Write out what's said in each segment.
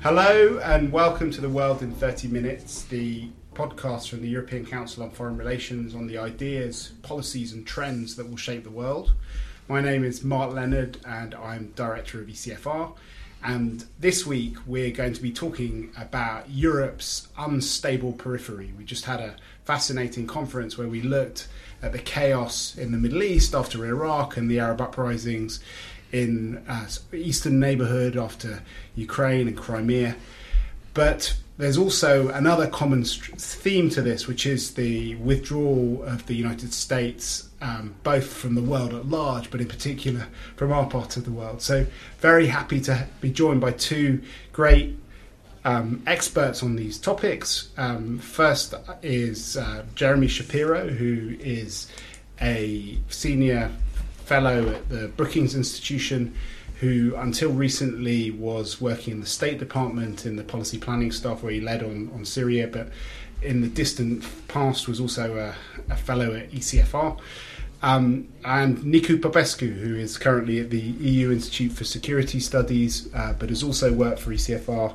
Hello and welcome to the World in 30 Minutes, the podcast from the European Council on Foreign Relations on the ideas, policies, and trends that will shape the world. My name is Mark Leonard and I'm Director of ECFR. And this week we're going to be talking about Europe's unstable periphery. We just had a fascinating conference where we looked at the chaos in the Middle East after Iraq and the Arab uprisings in uh, eastern neighborhood after Ukraine and Crimea. But there's also another common theme to this, which is the withdrawal of the United States, um, both from the world at large, but in particular from our part of the world. So, very happy to be joined by two great um, experts on these topics. Um, first is uh, Jeremy Shapiro, who is a senior fellow at the Brookings Institution who until recently was working in the State Department in the policy planning staff where he led on, on Syria, but in the distant past was also a, a fellow at ECFR. Um, and Nicu Popescu, who is currently at the EU Institute for Security Studies, uh, but has also worked for ECFR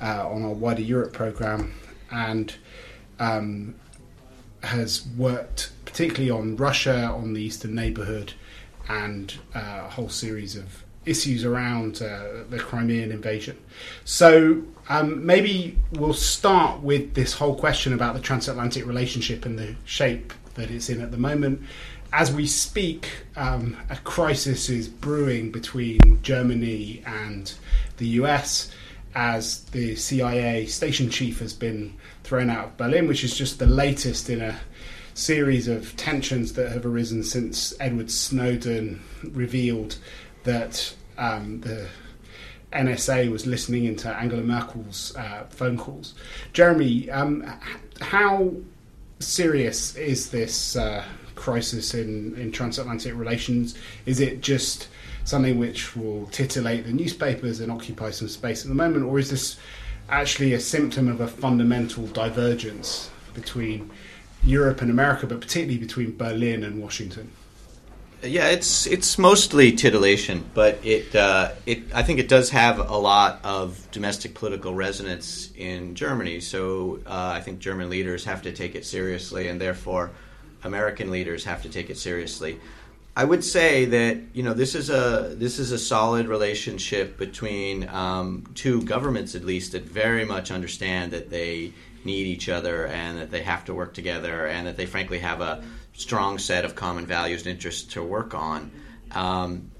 uh, on our wider Europe programme and um, has worked particularly on Russia, on the eastern neighbourhood, and uh, a whole series of issues around uh, the Crimean invasion. So um, maybe we'll start with this whole question about the transatlantic relationship and the shape that it's in at the moment. As we speak, um, a crisis is brewing between Germany and the US as the CIA station chief has been thrown out of Berlin, which is just the latest in a series of tensions that have arisen since Edward Snowden revealed that um, the NSA was listening into Angela Merkel's uh, phone calls. Jeremy, um, how serious is this uh, crisis in, in transatlantic relations? Is it just something which will titillate the newspapers and occupy some space at the moment, or is this actually a symptom of a fundamental divergence between Europe and America, but particularly between Berlin and Washington? Yeah, it's it's mostly titillation, but it uh, it I think it does have a lot of domestic political resonance in Germany. So uh, I think German leaders have to take it seriously, and therefore American leaders have to take it seriously. I would say that you know this is a this is a solid relationship between um, two governments at least that very much understand that they need each other and that they have to work together and that they frankly have a strong set of common values and interests to work on. Um,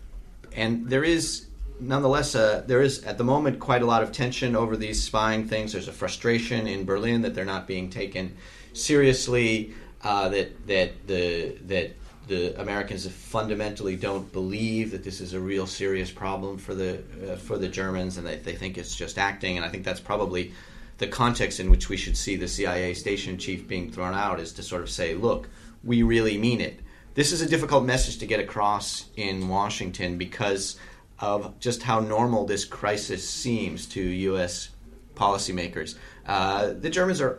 and there is nonetheless a, there is at the moment quite a lot of tension over these spying things. There's a frustration in Berlin that they're not being taken seriously. Uh, that that the that the Americans fundamentally don't believe that this is a real serious problem for the uh, for the Germans, and they, they think it's just acting. And I think that's probably the context in which we should see the CIA station chief being thrown out is to sort of say, look, we really mean it. This is a difficult message to get across in Washington because of just how normal this crisis seems to U.S. policymakers. Uh, the Germans are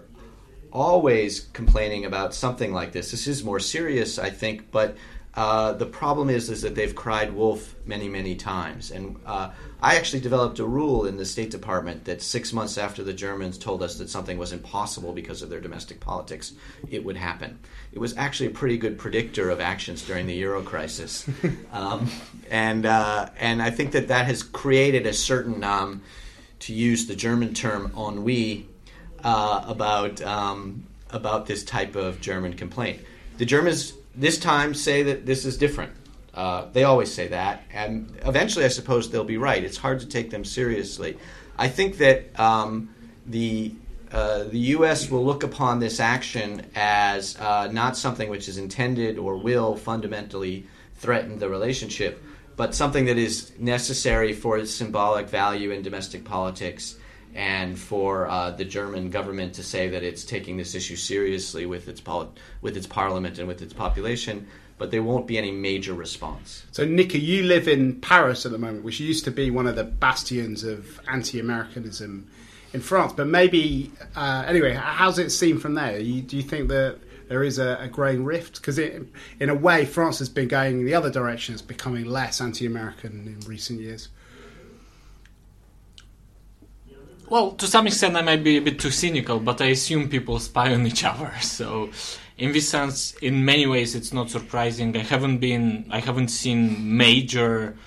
always complaining about something like this. This is more serious, I think, but uh, the problem is is that they've cried wolf many many times, and uh, I actually developed a rule in the State Department that six months after the Germans told us that something was impossible because of their domestic politics, it would happen. It was actually a pretty good predictor of actions during the Euro crisis, um, and uh, and I think that that has created a certain, um, to use the German term ennui, uh, about um, about this type of German complaint. The Germans this time say that this is different. Uh, they always say that, and eventually, I suppose they'll be right. It's hard to take them seriously. I think that um, the uh, the U.S. will look upon this action as uh, not something which is intended or will fundamentally threaten the relationship, but something that is necessary for its symbolic value in domestic politics and for uh, the German government to say that it's taking this issue seriously with its with its parliament and with its population, but there won't be any major response. So, Nicu, you live in Paris at the moment, which used to be one of the bastions of anti-Americanism in France. But maybe, uh, anyway, how's it seen from there? You, do you think that there is a, a growing rift? Because in a way, France has been going the other direction, it's becoming less anti-American in recent years. Well, to some extent, I might be a bit too cynical, but I assume people spy on each other. So, in this sense, in many ways, it's not surprising. I haven't been, I haven't seen major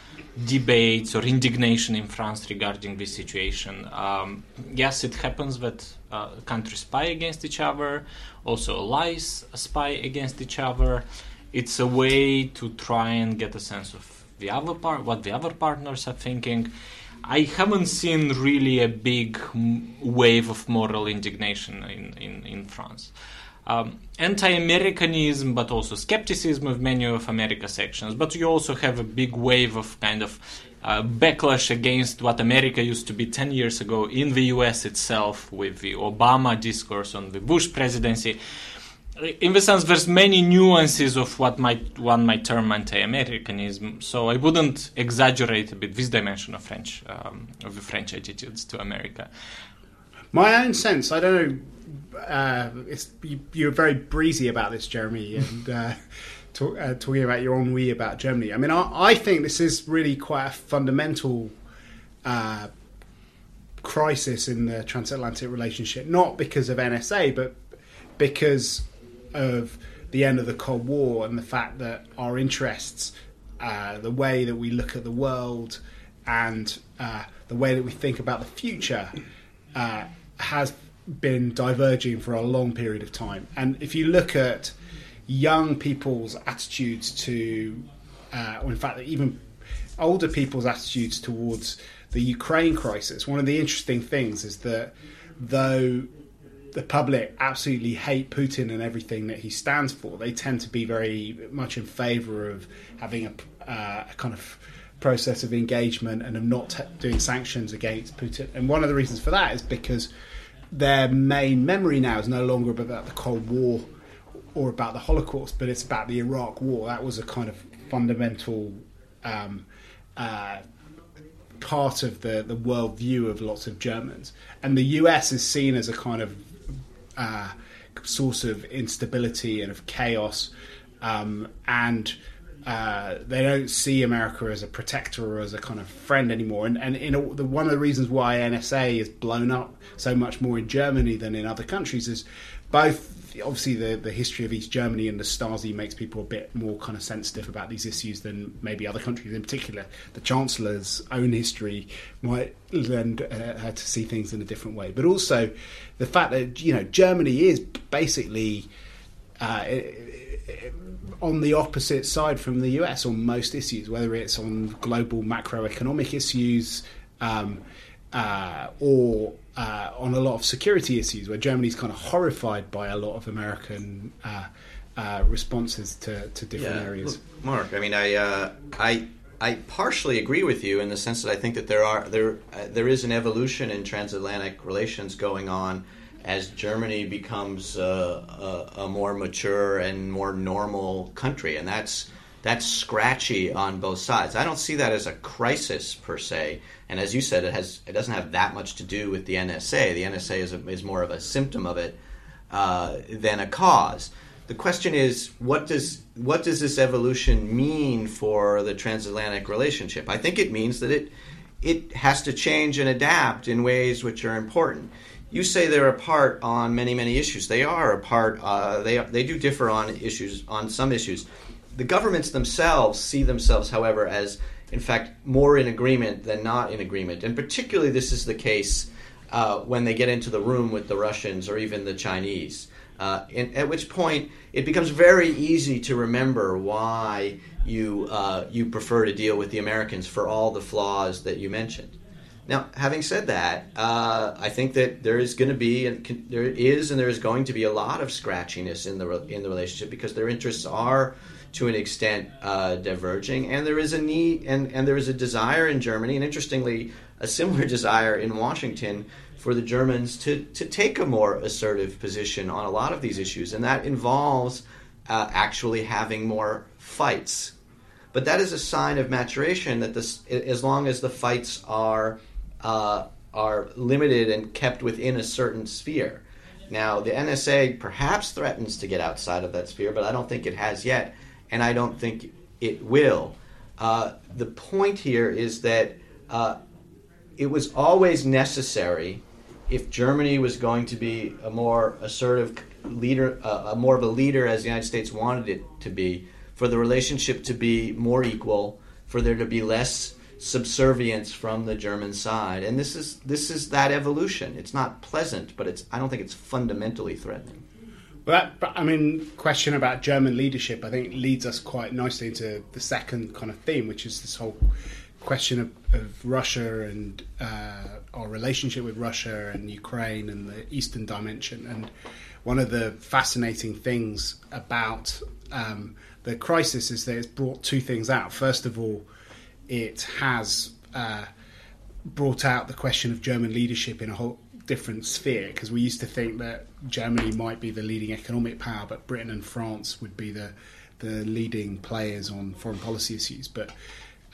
debates or indignation in France regarding this situation. Um, yes, it happens that uh, countries spy against each other, also allies spy against each other. It's a way to try and get a sense of the other part, what the other partners are thinking. I haven't seen really a big wave of moral indignation in, in, in France. Um, anti-Americanism, but also skepticism of many of America's sections. But you also have a big wave of kind of uh, backlash against what America used to be 10 years ago in the US itself with the Obama discourse on the Bush presidency in the sense there's many nuances of what might one might term anti-Americanism. So I wouldn't exaggerate a bit this dimension of French um, of the French attitudes to America. My own sense, I don't know. Uh, you, are very breezy about this, Jeremy, and uh, talk, uh, talking about your ennui about Germany. I mean, I, I, think this is really quite a fundamental uh, crisis in the transatlantic relationship, not because of NSA, but because of the end of the Cold War and the fact that our interests, uh, the way that we look at the world, and uh, the way that we think about the future uh, has been diverging for a long period of time. And if you look at young people's attitudes to, uh, or in fact, even older people's attitudes towards the Ukraine crisis, one of the interesting things is that though the public absolutely hate Putin and everything that he stands for. They tend to be very much in favour of having a, uh, a, kind of process of engagement and of not t- doing sanctions against Putin. And one of the reasons for that is because their main memory now is no longer about the Cold War or about the Holocaust, but it's about the Iraq War. That was a kind of fundamental. Um, uh, part of the, the world view of lots of Germans. And the US is seen as a kind of uh, source of instability and of chaos, um, and uh, they don't see America as a protector or as a kind of friend anymore. And, and in a, the, one of the reasons why NSA is blown up so much more in Germany than in other countries is both obviously the, the history of East Germany and the Stasi makes people a bit more kind of sensitive about these issues than maybe other countries. In particular, the Chancellor's own history might lend uh, her to see things in a different way. But also the fact that you know Germany is basically. Uh, on the opposite side from the US on most issues, whether it's on global macroeconomic issues um, uh, or uh, on a lot of security issues, where Germany's kind of horrified by a lot of American uh, uh responses to, to different yeah, areas. Look, Mark, I mean, I, uh, I, I partially agree with you in the sense that I think that there are there uh, there is an evolution in transatlantic relations going on as Germany becomes a, a, more mature and more normal country, and that's that's scratchy on both sides. I don't see that as a crisis per se. And as you said, it has it doesn't have that much to do with the NSA. The NSA is a, is more of a symptom of it uh, than a cause. The question is, what does what does this evolution mean for the transatlantic relationship? I think it means that it it has to change and adapt in ways which are important. You say they're apart on many many issues. They are apart. Uh, they they do differ on issues on some issues the governments themselves see themselves, however, as in fact more in agreement than not in agreement. And particularly, this is the case uh, when they get into the room with the Russians or even the Chinese. Uh, at which point, it becomes very easy to remember why you uh, you prefer to deal with the Americans for all the flaws that you mentioned. Now, having said that, uh, I think that there is going to be and there is and there is going to be a lot of scratchiness in the in the relationship because their interests are to an extent uh, diverging, and there is a need and, and there is a desire in Germany, and interestingly, a similar desire in Washington for the Germans to, to take a more assertive position on a lot of these issues, and that involves uh, actually having more fights. But that is a sign of maturation that this, as long as the fights are uh, are limited and kept within a certain sphere. Now, the NSA perhaps threatens to get outside of that sphere, but I don't think it has yet and I don't think it will. Uh, the point here is that uh, it was always necessary if Germany was going to be a more assertive leader, uh, a more of a leader as the United States wanted it to be, for the relationship to be more equal, for there to be less subservience from the German side, and this is this is that evolution. It's not pleasant, but it's I don't think it's fundamentally threatening. Well, that, I mean, question about German leadership, I think leads us quite nicely into the second kind of theme, which is this whole question of, of Russia and uh, our relationship with Russia and Ukraine and the Eastern dimension. And one of the fascinating things about um, the crisis is that it's brought two things out. First of all, it has uh, brought out the question of German leadership in a whole different sphere because we used to think that Germany might be the leading economic power, but Britain and France would be the the leading players on foreign policy issues. But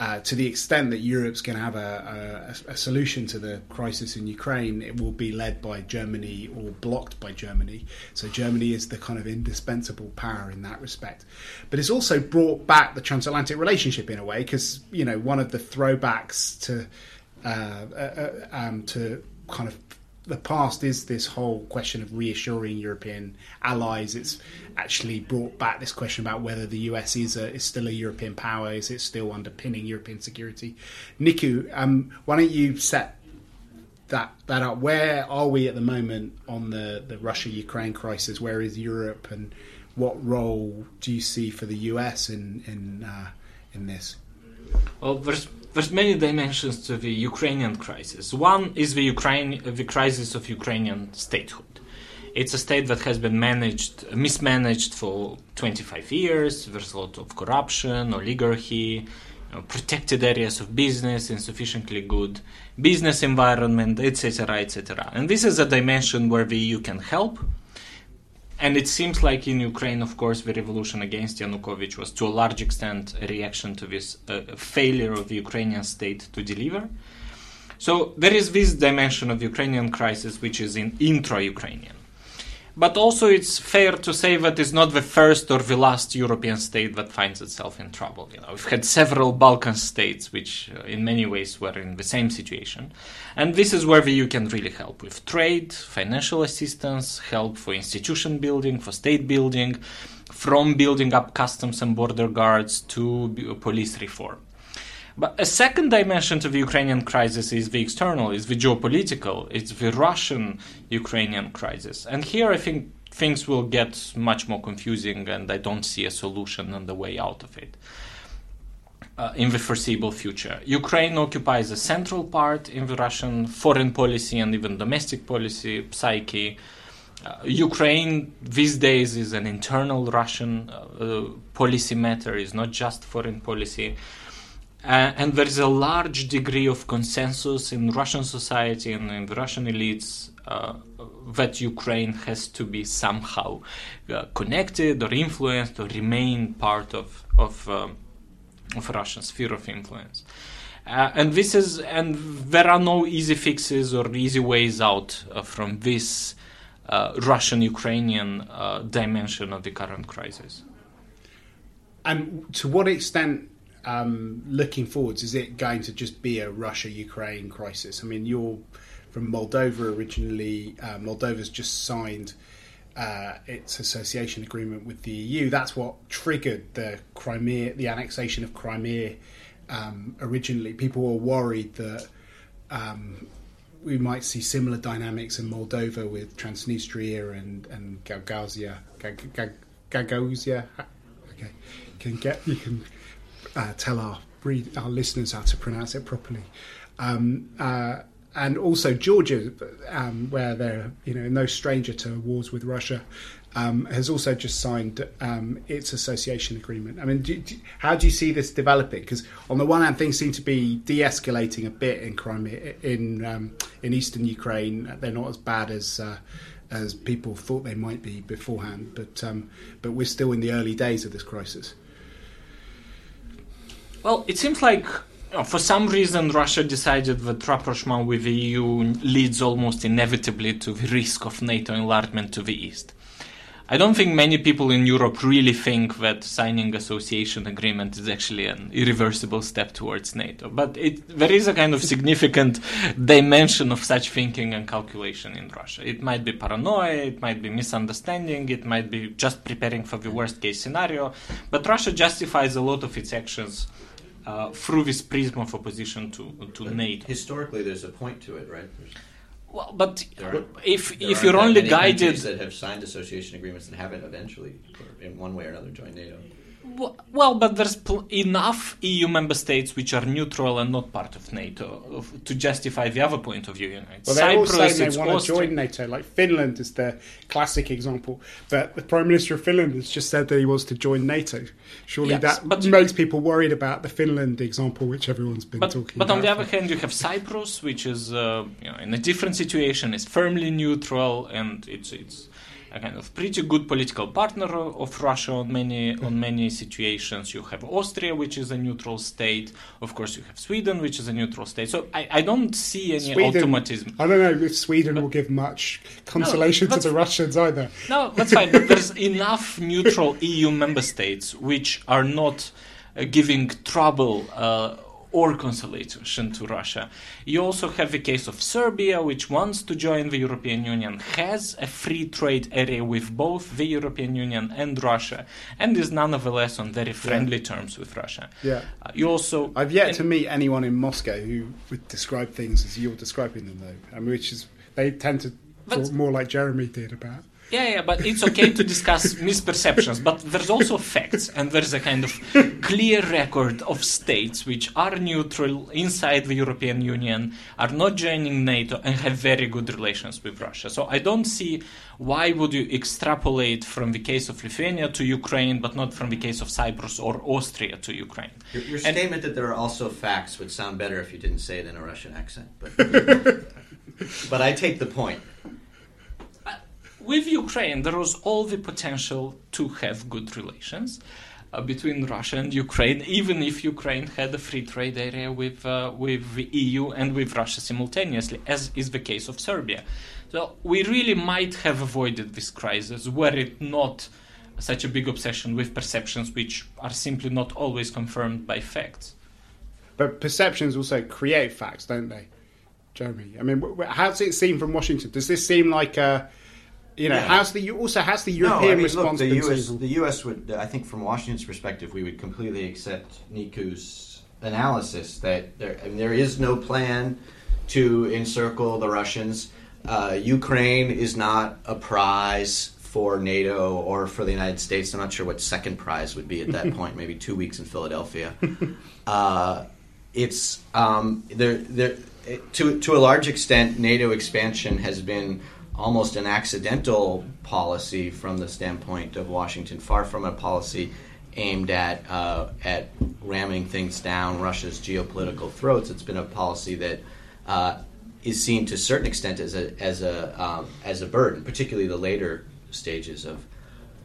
uh, to the extent that Europe's going to have a, a, a, solution to the crisis in Ukraine, it will be led by Germany or blocked by Germany. So Germany is the kind of indispensable power in that respect. But it's also brought back the transatlantic relationship in a way because you know one of the throwbacks to uh, uh, uh um, to kind of the past is this whole question of reassuring European allies. It's actually brought back this question about whether the US is a, is still a European power. Is it still underpinning European security? Nicu, um, why don't you set that that up? Where are we at the moment on the the Russia Ukraine crisis? Where is Europe, and what role do you see for the US in in uh, in this? Well, there's there's many dimensions to the Ukrainian crisis. One is the Ukraine, the crisis of Ukrainian statehood. It's a state that has been managed, mismanaged for 25 years. There's a lot of corruption, oligarchy, you know, protected areas of business, insufficiently good business environment, etc., etc. And this is a dimension where the EU can help and it seems like in Ukraine, of course, the revolution against Yanukovych was to a large extent a reaction to this uh, failure of the Ukrainian state to deliver. So there is this dimension of Ukrainian crisis, which is in intra-Ukrainian. But also, it's fair to say that it's not the first or the last European state that finds itself in trouble. You know, we've had several Balkan states which, uh, in many ways, were in the same situation, and this is where the EU can really help with trade, financial assistance, help for institution building, for state building, from building up customs and border guards to police reform. But a second dimension to the Ukrainian crisis is the external, is the geopolitical, it's the Russian Ukrainian crisis. And here I think things will get much more confusing, and I don't see a solution on the way out of it. Uh, in the foreseeable future. Ukraine occupies a central part in the Russian foreign policy and even domestic policy psyche. Uh, Ukraine these days is an internal Russian uh, policy matter, is not just foreign policy. Uh, and there is a large degree of consensus in Russian society and in the Russian elites uh, that Ukraine has to be somehow uh, connected or influenced or remain part of of, um, of Russian sphere of influence. Uh, and this is and there are no easy fixes or easy ways out uh, from this uh, Russian-Ukrainian dimension of the current crisis. And to what extent um, looking forwards, is it going to just be a Russia Ukraine crisis? I mean, you're from Moldova originally. Uh, Moldova's just signed uh, its association agreement with the EU. That's what triggered the Crimea, the annexation of Crimea. Um, originally, people were worried that um, we might see similar dynamics in Moldova with Transnistria and and Gagauzia. Gagauzia. Okay, you can get you can uh, tell our our listeners how to pronounce it properly. Um, uh, and also Georgia, um, where they're you know no stranger to wars with Russia, um, has also just signed um, its association agreement. I mean, do, do, how do you see this developing? Because on the one hand, things seem to be de-escalating a bit in Crimea, in um, in eastern Ukraine. They're not as bad as uh, as people thought they might be beforehand, but um, but we're still in the early days of this crisis. Well, it seems like for some reason Russia decided that rapprochement with the EU leads almost inevitably to the risk of NATO enlargement to the east. I don't think many people in Europe really think that signing association agreement is actually an irreversible step towards NATO. But it, there is a kind of significant dimension of such thinking and calculation in Russia. It might be paranoia, it might be misunderstanding, it might be just preparing for the worst case scenario. But Russia justifies a lot of its actions uh, through this prism of opposition to to But NATO. Historically, there's a point to it, right? There's, Well, but are- if if you're only guided that have signed association agreements and haven't eventually, or in one way or another, joined NATO. Well- but there's pl- enough EU member states which are neutral and not part of NATO of, to justify the other point of view. You know, it's Well, they're all Cyprus, it's they want to join NATO. Like Finland is the classic example. But the Prime Minister of Finland has just said that he wants to join NATO. Surely Yes, that but- makes people worried about the Finland example, which everyone's been But, talking but about. on the other hand, you have Cyprus, which is uh, you know, in a different situation, is firmly neutral, and it's it's a kind of pretty good political partner of Russia on many on many situations. You have Austria, which is a neutral state. Of course, you have Sweden, which is a neutral state. So I, I don't see any Sweden, automatism. I don't know if Sweden will give much consolation to the Russians either. No, that's fine. But there's enough neutral EU member states which are not uh, giving trouble uh, or consolation to Russia. You also have the case of Serbia, which wants to join the European Union, has a free trade area with both the European Union and Russia, and is nonetheless on very friendly terms with Russia. Yeah. Uh, you also I've yet and- to meet anyone in Moscow who would describe things as you're describing them, though. I mean, which is they tend to talk more like Jeremy did about. Yeah, yeah, but it's okay to discuss misperceptions. But there's also facts, and there's a kind of clear record of states which are neutral inside the European Union, are not joining NATO, and have very good relations with Russia. So I don't see why would you extrapolate from the case of Lithuania to Ukraine, but not from the case of Cyprus or Austria to Ukraine. Your, your And- statement that there are also facts would sound better if you didn't say it in a Russian accent. But, but I take the point. With Ukraine, there was all the potential to have good relations uh, between Russia and Ukraine, even if Ukraine had a free trade area with uh, with the EU and with Russia simultaneously, as is the case of Serbia. So we really might have avoided this crisis were it not such a big obsession with perceptions which are simply not always confirmed by facts. But perceptions also create facts, don't they, Jeremy? I mean, wh- how's it seem from Washington? Does this seem like a, you know, Yeah. how's the also has the No, European I mean, response look, the U.S. The U.S. would, I think, from Washington's perspective, we would completely accept Nicu's analysis that there, I mean, there is no plan to encircle the Russians. Uh, Ukraine is not a prize for NATO or for the United States. I'm not sure what second prize would be at that point. Maybe two weeks in Philadelphia. Uh, it's um, there. There to to a large extent, NATO expansion has been almost an accidental policy from the standpoint of Washington, far from a policy aimed at uh, at ramming things down Russia's geopolitical throats. It's been a policy that uh, is seen to a certain extent as a as a um, as a burden, particularly the later stages of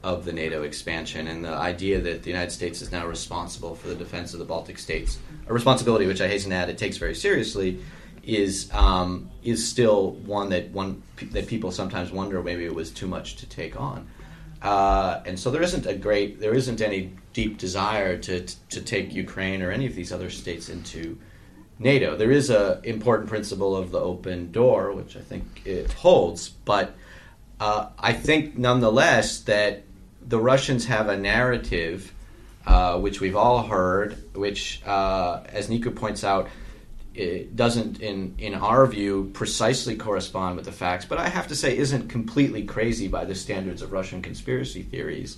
of the NATO expansion and the idea that the United States is now responsible for the defense of the Baltic states, a responsibility which I hasten to add it takes very seriously, is um, is still one that one that people sometimes wonder maybe it was too much to take on, uh, and so there isn't a great there isn't any deep desire to to take Ukraine or any of these other states into NATO. There is a important principle of the open door, which I think it holds, but uh, I think nonetheless that the Russians have a narrative, uh, which we've all heard, which, uh, as Nico points out, it doesn't, in in our view, precisely correspond with the facts. But I have to say, isn't completely crazy by the standards of Russian conspiracy theories,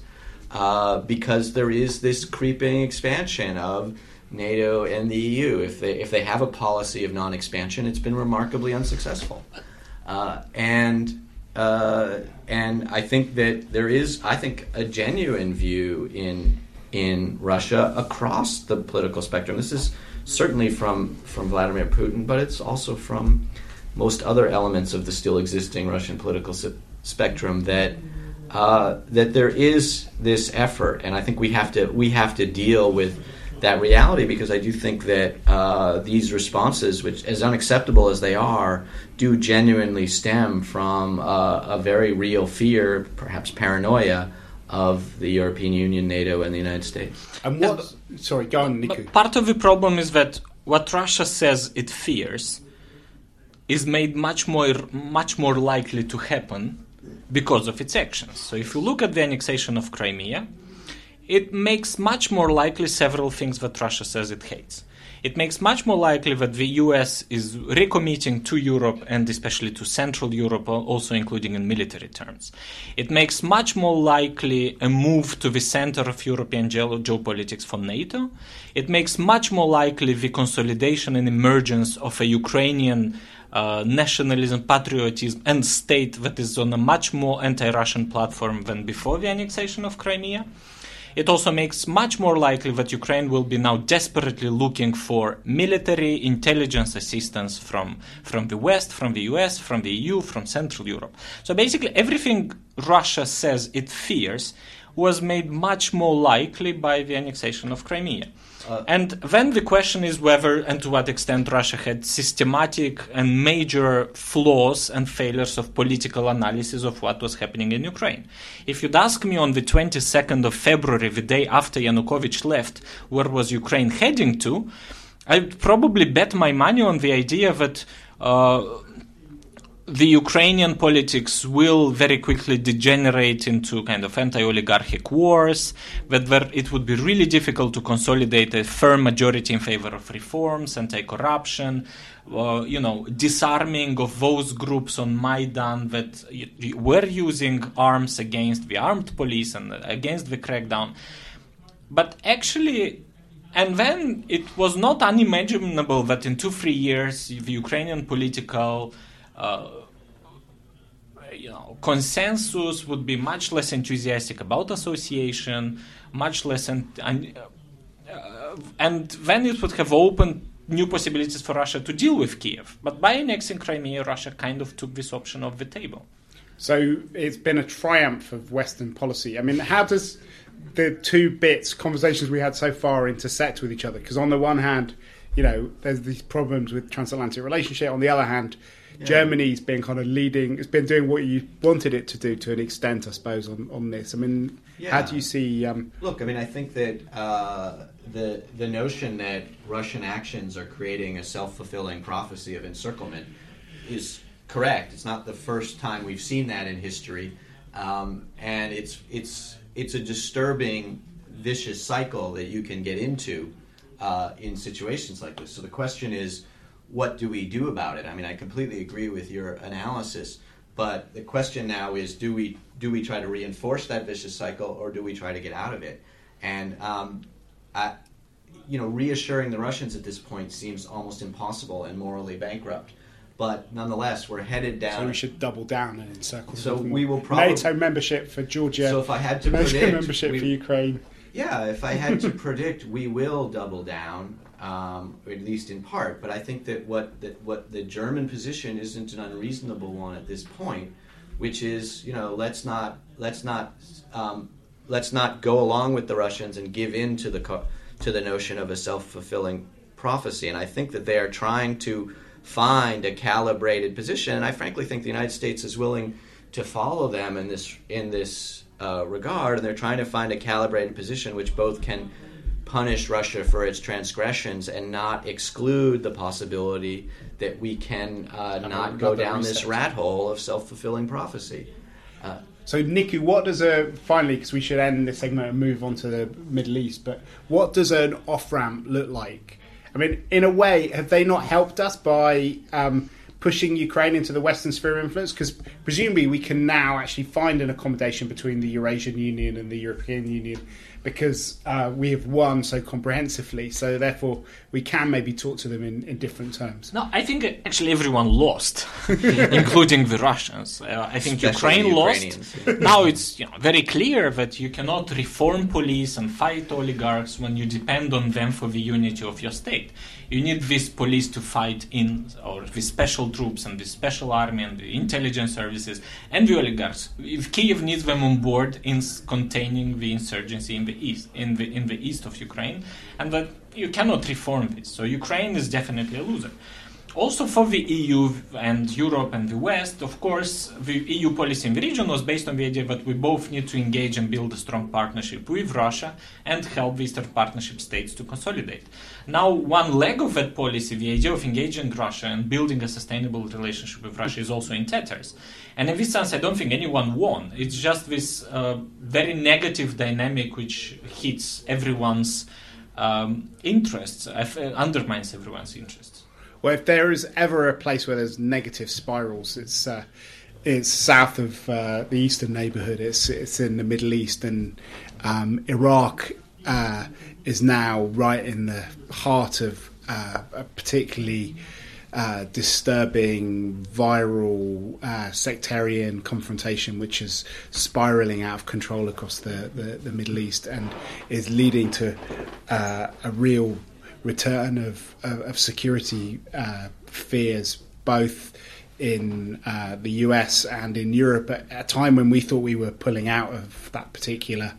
uh, because there is this creeping expansion of NATO and the EU. If they if they have a policy of non-expansion, it's been remarkably unsuccessful, uh, and uh, and I think that there is, I think, a genuine view in in Russia across the political spectrum. This is certainly from from Vladimir Putin, but it's also from most other elements of the still existing Russian political spectrum that uh, that there is this effort, and I think we have to we have to deal with that reality because I do think that uh, these responses, which as unacceptable as they are, do genuinely stem from uh, a very real fear, perhaps paranoia, of the European Union, NATO, and the United States. And what? sorry, go on, Nicu. Part of the problem is that what Russia says it fears is made much more much more likely to happen because of its actions. So if you look at the annexation of Crimea, it makes much more likely several things that Russia says it hates. It makes much more likely that the US is recommitting to Europe and especially to Central Europe, also including in military terms. It makes much more likely a move to the center of European ge- geopolitics for NATO. It makes much more likely the consolidation and emergence of a Ukrainian uh, nationalism, patriotism, and state that is on a much more anti Russian platform than before the annexation of Crimea. It also makes much more likely that Ukraine will be now desperately looking for military intelligence assistance from, from the West, from the US, from the EU, from Central Europe. So basically, everything Russia says it fears was made much more likely by the annexation of Crimea. Uh, and then the question is whether and to what extent Russia had systematic and major flaws and failures of political analysis of what was happening in Ukraine. If you'd ask me on the 22nd of February, the day after Yanukovych left, where was Ukraine heading to, I'd probably bet my money on the idea that. Uh, the Ukrainian politics will very quickly degenerate into kind of anti-oligarchic wars, that there, it would be really difficult to consolidate a firm majority in favor of reforms, anti-corruption, uh, you know, disarming of those groups on Maidan that were using arms against the armed police and against the crackdown. But actually, and then it was not unimaginable that in two, three years, the Ukrainian political uh, you know, consensus would be much less enthusiastic about association, much less, ent- and, uh, and then it would have opened new possibilities for Russia to deal with Kiev. But by annexing Crimea, Russia kind of took this option off the table. So it's been a triumph of Western policy. I mean, how does the two bits, conversations we had so far, intersect with each other? Because on the one hand, you know, there's these problems with transatlantic relationship. On the other hand, yeah. Germany's been kind of leading. It's been doing what you wanted it to do to an extent, I suppose, on, on this. I mean, yeah. how do you see? Um, Look, I mean, I think that uh, the the notion that Russian actions are creating a self fulfilling prophecy of encirclement is correct. It's not the first time we've seen that in history, um, and it's it's it's a disturbing, vicious cycle that you can get into uh, in situations like this. So the question is what do we do about it? I mean, I completely agree with your analysis, but the question now is do we do we try to reinforce that vicious cycle or do we try to get out of it? And um, I, you know, reassuring the Russians at this point seems almost impossible and morally bankrupt. But nonetheless, we're headed down. So we should double down and encircle. So we will probably NATO membership for Georgia. So if I had to NATO predict, membership we, for Ukraine. Yeah, if I had to predict, we will double down um, at least in part. But I think that what that what the German position isn't an unreasonable one at this point, which is you know let's not let's not um, let's not go along with the Russians and give in to the to the notion of a self fulfilling prophecy. And I think that they are trying to find a calibrated position. And I frankly think the United States is willing to follow them in this in this uh, regard. And they're trying to find a calibrated position which both can punish Russia for its transgressions and not exclude the possibility that we can uh, not go down reset. this rat hole of self fulfilling prophecy. Uh, so, Nicu, what does a finally, because we should end this segment and move on to the Middle East, but what does an off ramp look like? I mean, in a way, have they not helped us by um, pushing Ukraine into the Western sphere of influence? Because presumably we can now actually find an accommodation between the Eurasian Union and the European Union because uh, we have won so comprehensively. So therefore, we can maybe talk to them in, in different terms. No, I think actually everyone lost, including the Russians. Uh, I think Especially Ukraine lost. now it's you know, very clear that you cannot reform police and fight oligarchs when you depend on them for the unity of your state. You need this police to fight in, or the special troops and the special army and the intelligence services and the oligarchs. If Kiev needs them on board in containing the insurgency in the east, in the in the east of Ukraine, and that you cannot reform this. So Ukraine is definitely a loser. Also, for the EU and Europe and the West, of course, the EU policy in the region was based on the idea that we both need to engage and build a strong partnership with Russia and help the Eastern Partnership states to consolidate. Now, one leg of that policy, the idea of engaging Russia and building a sustainable relationship with Russia, is also in tatters. And in this sense, I don't think anyone won. It's just this uh, very negative dynamic which hits everyone's um, interests, uh, undermines everyone's interests. Well, if there is ever a place where there's negative spirals, it's uh, it's south of uh, the eastern neighbourhood. It's it's in the Middle East, and um, Iraq uh, is now right in the heart of uh, a particularly uh, disturbing viral uh, sectarian confrontation, which is spiraling out of control across the, the, the Middle East and is leading to a real return of, of, of security uh, fears, both in uh, the US and in Europe at a time when we thought we were pulling out of that particular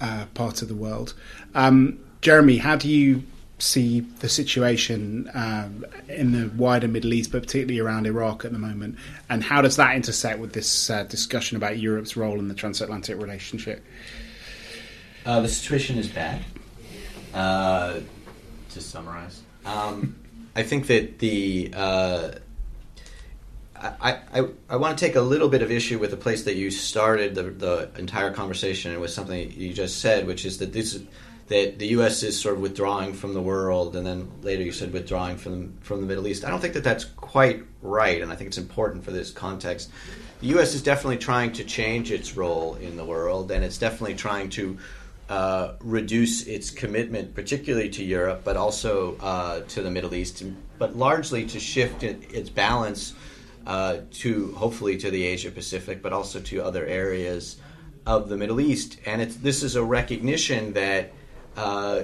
uh, part of the world. Um, Jeremy, how do you see the situation um, in the wider Middle East, but particularly around Iraq at the moment, and how does that intersect with this uh, discussion about Europe's role in the transatlantic relationship? Uh, the situation is bad. Uh, to summarize. Um, I think that the uh, I, I, I want to take a little bit of issue with the place that you started the, the entire conversation with something you just said, which is that this that the U.S. is sort of withdrawing from the world, and then later you said withdrawing from from the Middle East. I don't think that that's quite right, and I think it's important for this context. The U.S. is definitely trying to change its role in the world, and it's definitely trying to uh, reduce its commitment, particularly to Europe, but also uh, to the Middle East, but largely to shift its balance uh, to hopefully to the Asia Pacific, but also to other areas of the Middle East. And this is a recognition that, uh,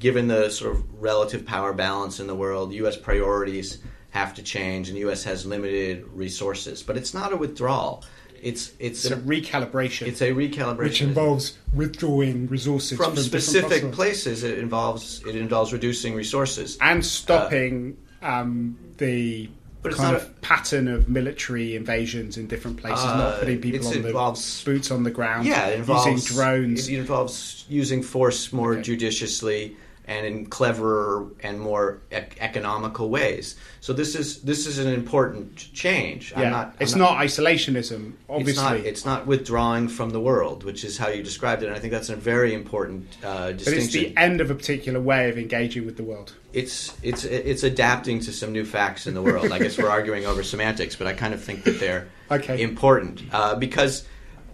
given the sort of relative power balance in the world, U.S. priorities have to change, and U.S. has limited resources. But it's not a withdrawal it's it's, it's a, a, recalibration. It's a recalibration, which involves withdrawing resources from, from specific places. It involves it involves reducing resources and stopping uh, um, the kind of a, pattern of military invasions in different places, uh, not putting people on involves, the boots on the ground. Yeah, it involves using drones. It involves using force more okay. judiciously and in cleverer and more ec- economical ways. So this is this is an important change. Yeah. Not, it's not, not, isolationism. Obviously, it's not, it's not, withdrawing from the world, which is how you described it. And I think that's a very important uh, distinction. But it's the end of a particular way of engaging with the world. It's it's it's adapting to some new facts in the world. I guess we're arguing over semantics, but I kind of think that they're okay. important uh, because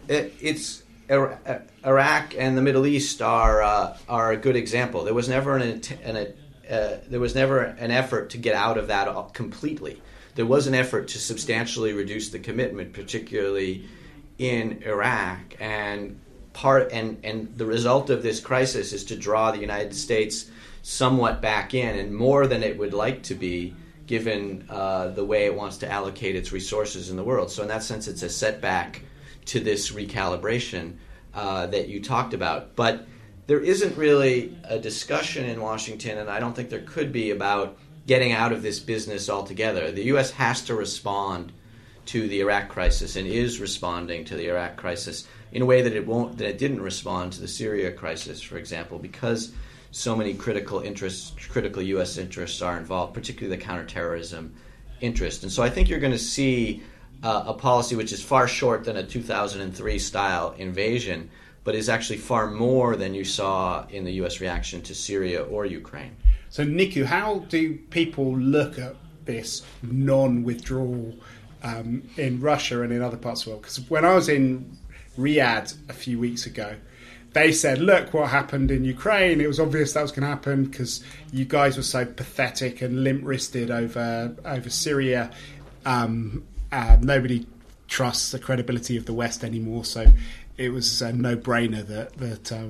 it, it's Iraq and the Middle East are uh, are a good example. There was never an, an uh, there was never an effort to get out of that completely. There was an effort to substantially reduce the commitment, particularly in Iraq, and part and and the result of this crisis is to draw the United States somewhat back in, and more than it would like to be, given uh, the way it wants to allocate its resources in the world. So in that sense, it's a setback to this recalibration uh, that you talked about. But there isn't really a discussion in Washington, and I don't think there could be about getting out of this business altogether. The U.S. has to respond to the Iraq crisis and is responding to the Iraq crisis in a way that it won't that it didn't respond to the Syria crisis, for example, because so many critical interests, critical U.S. interests are involved, particularly the counterterrorism interest. And so I think you're going to see uh, a policy which is far short than a 2003 style invasion, but is actually far more than you saw in the U.S. reaction to Syria or Ukraine. So, Nicu, how do people look at this non withdrawal um, in Russia and in other parts of the world? Because when I was in Riyadh a few weeks ago, they said, look what happened in Ukraine. It was obvious that was going to happen because you guys were so pathetic and limp wristed over, over Syria. Um, uh, nobody trusts the credibility of the West anymore. So it was a no-brainer that that uh,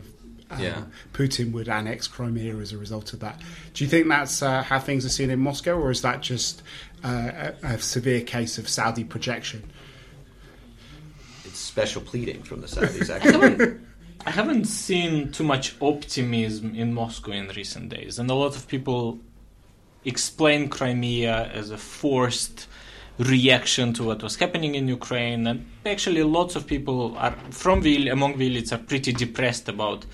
uh, yeah. Putin would annex Crimea as a result of that. Do you think that's uh, how things are seen in Moscow, or is that just uh, a, a, severe case of Saudi projection? It's special pleading from the Saudis, actually. I haven't seen too much optimism in Moscow in recent days, and a lot of people explain Crimea as a forced reaction to what was happening in Ukraine, and actually, lots of people are from the among the elites are pretty depressed about.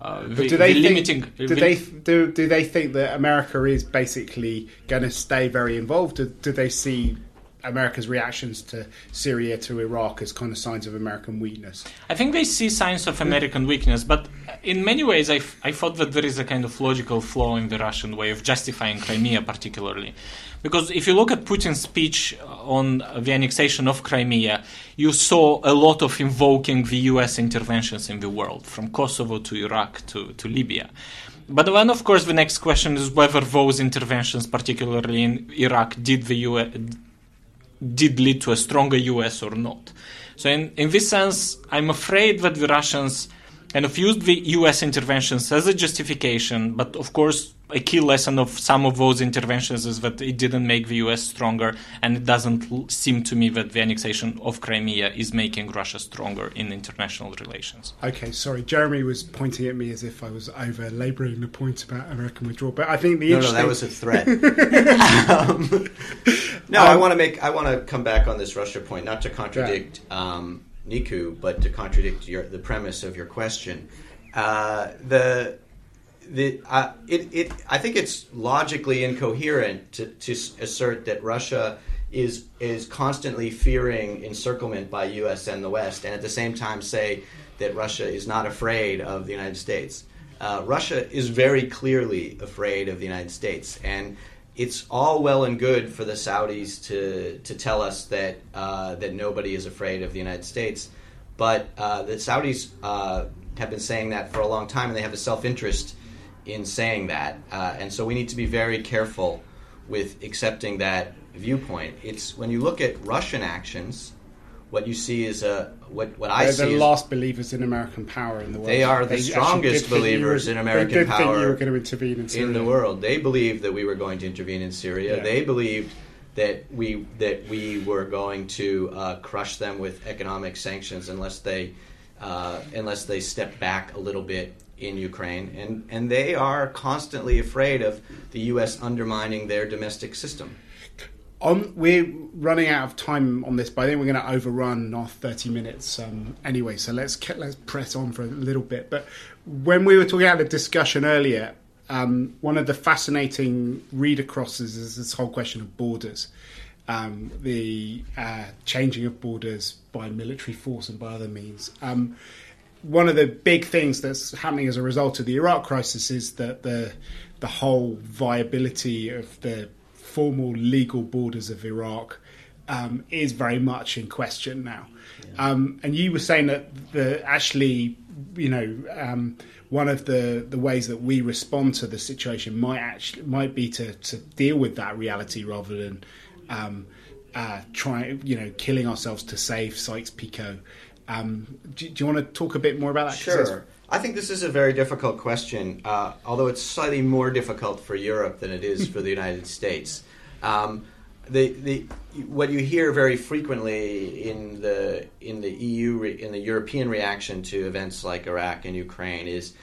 Uh, But the, do they the think, limiting? do the- they do do they think that America is basically going to stay very involved? Do, do they see America's reactions to Syria to Iraq as kind of signs of American weakness? I think they see signs of American weakness, but in many ways, I, I thought that there is a kind of logical flaw in the Russian way of justifying Crimea, particularly. Because if you look at Putin's speech on the annexation of Crimea, you saw a lot of invoking the US interventions in the world, from Kosovo to Iraq to, to Libya. But then, of course, the next question is whether those interventions, particularly in Iraq, did the US, did lead to a stronger US or not. So, in, in this sense, I'm afraid that the Russians kind of used the US interventions as a justification, but of course, a key lesson of some of those interventions is that it didn't make the US stronger, and it doesn't l- seem to me that the annexation of Crimea is making Russia stronger in international relations. Okay, sorry, Jeremy was pointing at me as if I was over labouring the point about American withdrawal, but I think the No, no, that was a threat. um, no, I want to make. I want to come back on this Russia point, not to contradict um, Nicu, but to contradict your, the premise of your question. Uh, the the uh, it, it I think it's logically incoherent to, to assert that Russia is is constantly fearing encirclement by U.S. and the West, and at the same time say that Russia is not afraid of the United States. Uh, Russia is very clearly afraid of the United States, and it's all well and good for the Saudis to to tell us that uh, that nobody is afraid of the United States, but uh, the Saudis uh, have been saying that for a long time, and they have a self interest in saying that, uh, and so we need to be very careful with accepting that viewpoint. It's when you look at Russian actions, what you see is a what what I They're see the last believers in American power in the world. They are the actually strongest did think you believers were- in American they power you were going to intervene in, Syria. in the world. They believed that we were going to intervene in Syria. Yeah. They believed that we that we were going to uh, crush them with economic sanctions unless they uh, unless they step back a little bit in Ukraine, and and they are constantly afraid of the U.S. undermining their domestic system. We're running out of time on this, but I think we're going to overrun our 30 minutes um, anyway. So let's let's press on for a little bit. But when we were talking about the discussion earlier, um, one of the fascinating read acrosses is this whole question of borders, um, the uh, changing of borders by military force and by other means. One of the big things that's happening as a result of the Iraq crisis is that the the whole viability of the formal legal borders of Iraq um, is very much in question now. Um, and you were saying that the actually, you know, um, one of the, the ways that we respond to the situation might actually might be to, to deal with that reality rather than um, uh, trying, you know, killing ourselves to save Sykes-Picot. Um, do, do you want to talk a bit more about that? Sure. I think this is a very difficult question, uh, although it's slightly more difficult for Europe than it is for the United States. Um, the, the, what you hear very frequently in the in the EU re, in the European reaction to events like Iraq and Ukraine is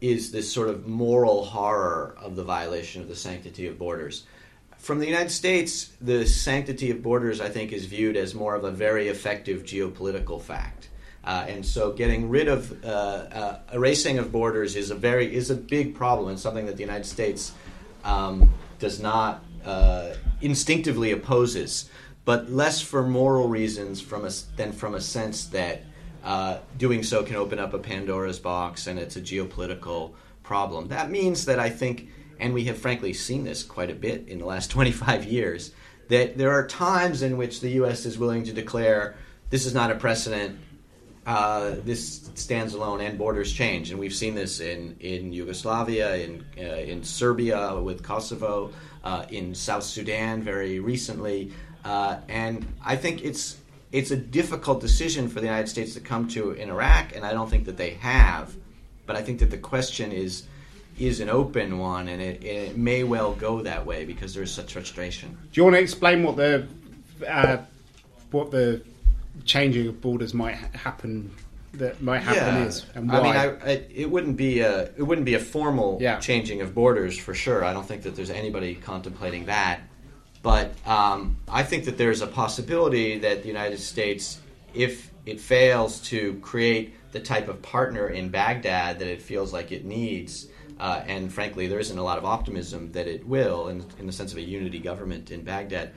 is this sort of moral horror of the violation of the sanctity of borders. From the United States, the sanctity of borders, I think, is viewed as more of a very effective geopolitical fact. Uh, and so, getting rid of uh, uh, erasing of borders is a very is a big problem and something that the United States um, does not uh, instinctively opposes, but less for moral reasons from a, than from a sense that uh, doing so can open up a Pandora's box and it's a geopolitical problem. That means that I think, and we have frankly seen this quite a bit in the last 25 years, that there are times in which the U.S. is willing to declare this is not a precedent uh, this stands alone and borders change, and we've seen this in in Yugoslavia, in uh, in Serbia with Kosovo, uh, in South Sudan very recently, uh, and I think it's it's a difficult decision for the United States to come to in Iraq, and I don't think that they have, but I think that the question is is an open one, and it, it may well go that way because there's such frustration. Do you want to explain what the uh, what the changing of borders might happen that might happen yeah. is, and why? I mean, I, I, it wouldn't be a it wouldn't be a formal Yeah. changing of borders for sure. I don't think that there's anybody contemplating that. But um, I think that there's a possibility that the United States, if it fails to create the type of partner in Baghdad that it feels like it needs, uh, and frankly, there isn't a lot of optimism that it will, in, in the sense of a unity government in Baghdad,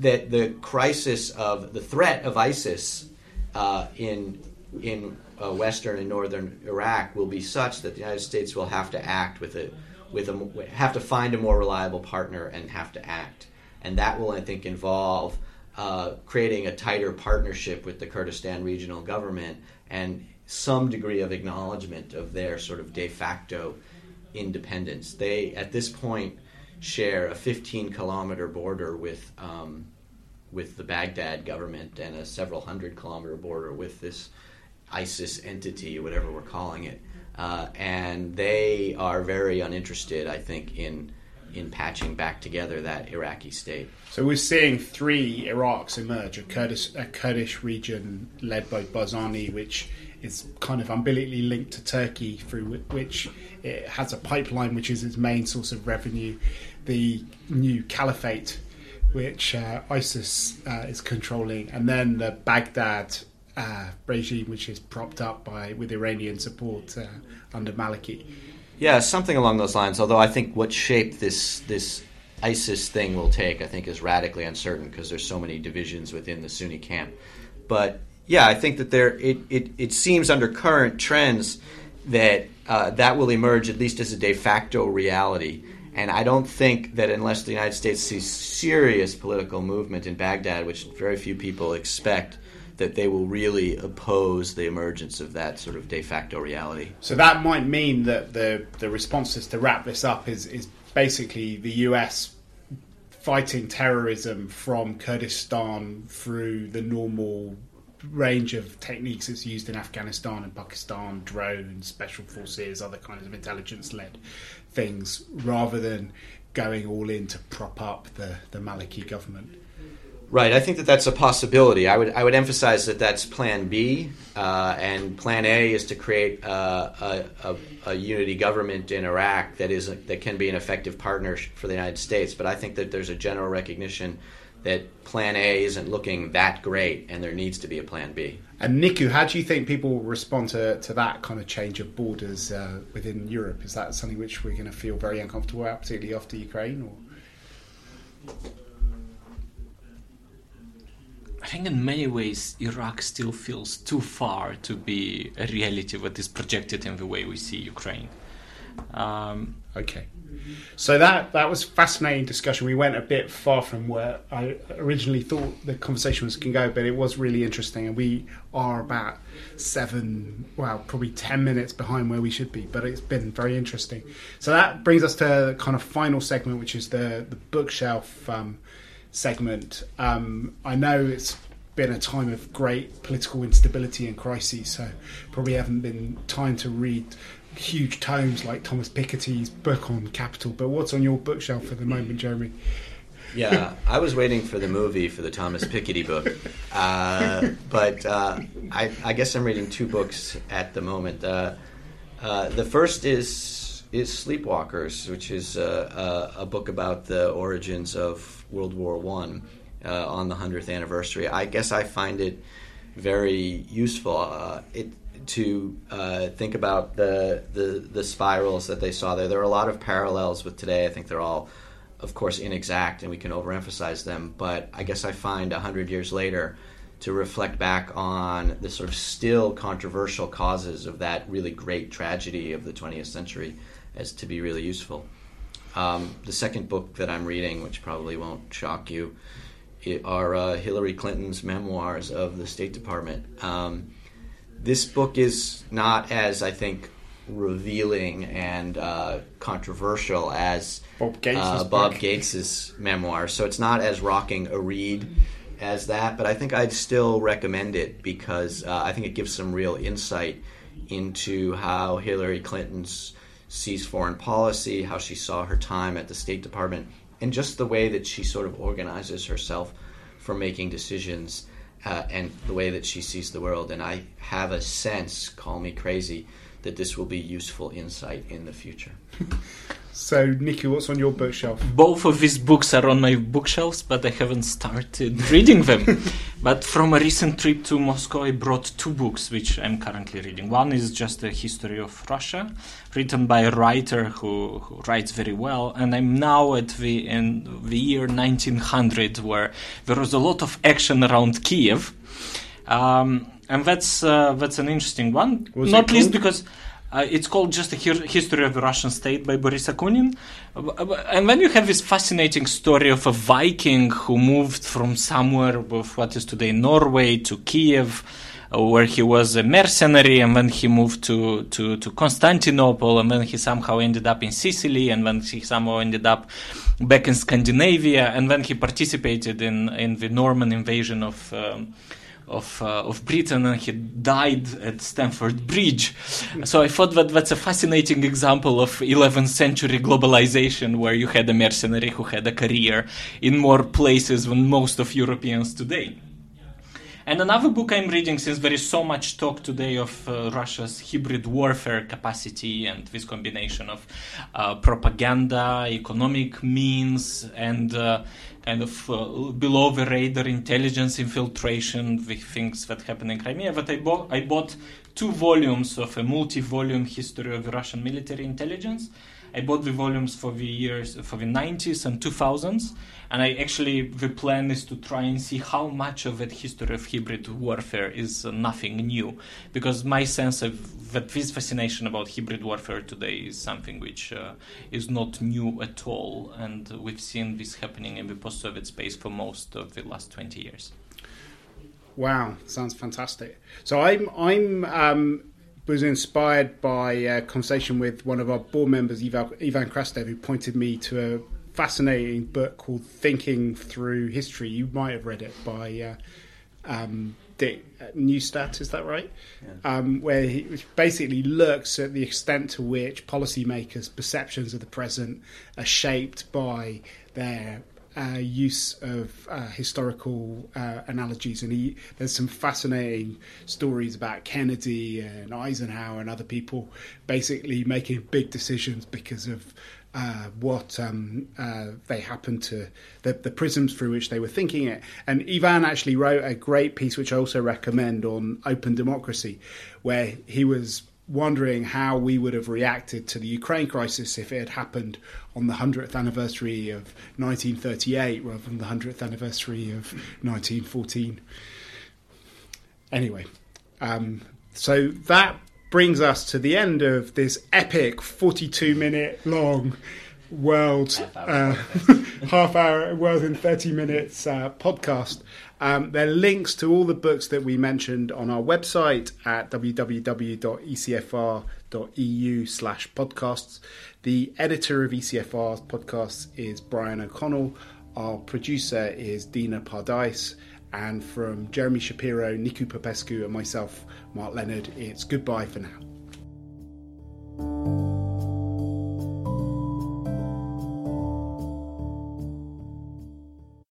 that the crisis of the threat of ISIS uh, in in uh, western and northern Iraq will be such that the United States will have to act with a with a have to find a more reliable partner and have to act, and that will I think involve uh, creating a tighter partnership with the Kurdistan regional government and some degree of acknowledgement of their sort of de facto independence. They at this point share a 15 kilometer border with um, with the Baghdad government and a several hundred kilometer border with this ISIS entity, whatever we're calling it. Uh, and they are very uninterested, I think, in in patching back together that Iraqi state. So we're seeing three Iraqs emerge: a Kurdish, a Kurdish region led by Barzani, which is kind of umbilically linked to Turkey, through which it has a pipeline, which is its main source of revenue. The new caliphate, which uh, ISIS uh, is controlling, and then the Baghdad uh, regime, which is propped up by with Iranian support uh, under Maliki. Yeah, something along those lines. Although I think what shape this this ISIS thing will take, I think, is radically uncertain because there's so many divisions within the Sunni camp. But yeah, I think that there it, it, it seems under current trends that uh, that will emerge at least as a de facto reality. And I don't think that unless the United States sees serious political movement in Baghdad, which very few people expect, that they will really oppose the emergence of that sort of de facto reality. So that might mean that the the responses to wrap this up is is basically the US fighting terrorism from Kurdistan through the normal range of techniques that's used in Afghanistan and Pakistan, drones, special forces, other kinds of intelligence led things, rather than going all in to prop up the, the Maliki government. Right. I think that that's a possibility. I would I would emphasize that that's Plan B, uh, and Plan A is to create uh, a, a, a unity government in Iraq that is that can be an effective partner for the United States. But I think that there's a general recognition that Plan A isn't looking that great, and there needs to be a Plan B. And Nicu, how do you think people will respond to, to that kind of change of borders uh, within Europe? Is that something which we're going to feel very uncomfortable about, particularly after Ukraine? Or I think in many ways Iraq still feels too far to be a reality that is projected in the way we see Ukraine. Um, okay, so that that was fascinating discussion. We went a bit far from where I originally thought the conversation was going to go, but it was really interesting, and we are about seven, well, probably ten minutes behind where we should be. But it's been very interesting. So that brings us to the kind of final segment, which is the the bookshelf. Um, segment. Um, I know it's been a time of great political instability and crises, so probably haven't been time to read huge tomes like Thomas Piketty's book on capital. But what's on your bookshelf at the moment, Jeremy? Yeah, I was waiting for the movie for the Thomas Piketty book, uh, but uh, I, I guess I'm reading two books at the moment. Uh, uh, the first is is Sleepwalkers, which is uh, a, a book about the origins of World War One uh, on the hundredth anniversary. I guess I find it very useful. Uh, it to uh, think about the, the the spirals that they saw there. There are a lot of parallels with today. I think they're all, of course, inexact, and we can overemphasize them. But I guess I find hundred years later to reflect back on the sort of still controversial causes of that really great tragedy of the 20th century as to be really useful. Um, the second book that I'm reading, which probably won't shock you, are uh, Hillary Clinton's memoirs of the State Department. Um, this book is not as, I think, revealing and uh, controversial as Bob Gates' uh, Bob. Gates's memoir. So it's not as rocking a read as that, but I think I'd still recommend it because uh, I think it gives some real insight into how Hillary Clinton's sees foreign policy, how she saw her time at the State Department, and just the way that she sort of organizes herself for making decisions. Uh, and the way that she sees the world. And I have a sense, call me crazy, that this will be useful insight in the future. So, Nicu, what's on your bookshelf? Both of these books are on my bookshelves, but I haven't started reading them. but from a recent trip to Moscow, I brought two books which I'm currently reading. One is just a history of Russia, written by a writer who, who writes very well, and I'm now at the in the year 1900, where there was a lot of action around Kiev. Um, and that's uh, that's an interesting one. Was Not least because uh, it's called just a history of the Russian state by Boris Akunin. Uh, And then you have this fascinating story of a Viking who moved from somewhere of what is today Norway to Kiev, where he was a mercenary, and then he moved to, to, to Constantinople, and then he somehow ended up in Sicily, and then he somehow ended up back in Scandinavia, and then he participated in, in the Norman invasion of. Um, of uh, of Britain and he died at Stamford Bridge. So I thought that that's a fascinating example of 11th century globalization where you had a mercenary who had a career in more places than most of Europeans today. And another book I'm reading, since there is so much talk today of uh, Russia's hybrid warfare capacity and this combination of uh, propaganda, economic means, and uh, kind of uh, below the radar intelligence infiltration the things that happen in Crimea, that I, bought I bought two volumes of a multi volume history of Russian military intelligence. I bought the volumes for the years for the 90s and 2000s, and I actually the plan is to try and see how much of that history of hybrid warfare is nothing new, because my sense of that this fascination about hybrid warfare today is something which uh, is not new at all, and we've seen this happening in the post-Soviet space for most of the last 20 years. Wow, sounds fantastic. So I'm I'm um, was inspired by a conversation with one of our board members, Ivan, Ivan Krastev, who pointed me to a fascinating book called Thinking Through History. You might have read it by uh, um, Dick Neustadt, is that right? Um, where he basically looks at the extent to which policymakers' perceptions of the present are shaped by their uh, use of uh, historical uh, analogies, and he, there's some fascinating stories about Kennedy and Eisenhower and other people basically making big decisions because of uh, what um, uh, they happened to the, the prisms through which they were thinking it. And Ivan actually wrote a great piece, which I also recommend, on open democracy, where he was wondering how we would have reacted to the Ukraine crisis if it had happened on the 100th anniversary of 1938 rather than the 100th anniversary of 1914. Anyway, um, so that brings us to the end of this epic 42 minute long world Half hour uh, half hour world in 30 minutes uh, podcast um, there are links to all the books that we mentioned on our website at www.ecfr.eu slash podcasts. The editor of ecfr's podcasts is brian o'connell. Our producer is dina pardais and from jeremy shapiro nicu popescu and myself mark leonard it's goodbye for now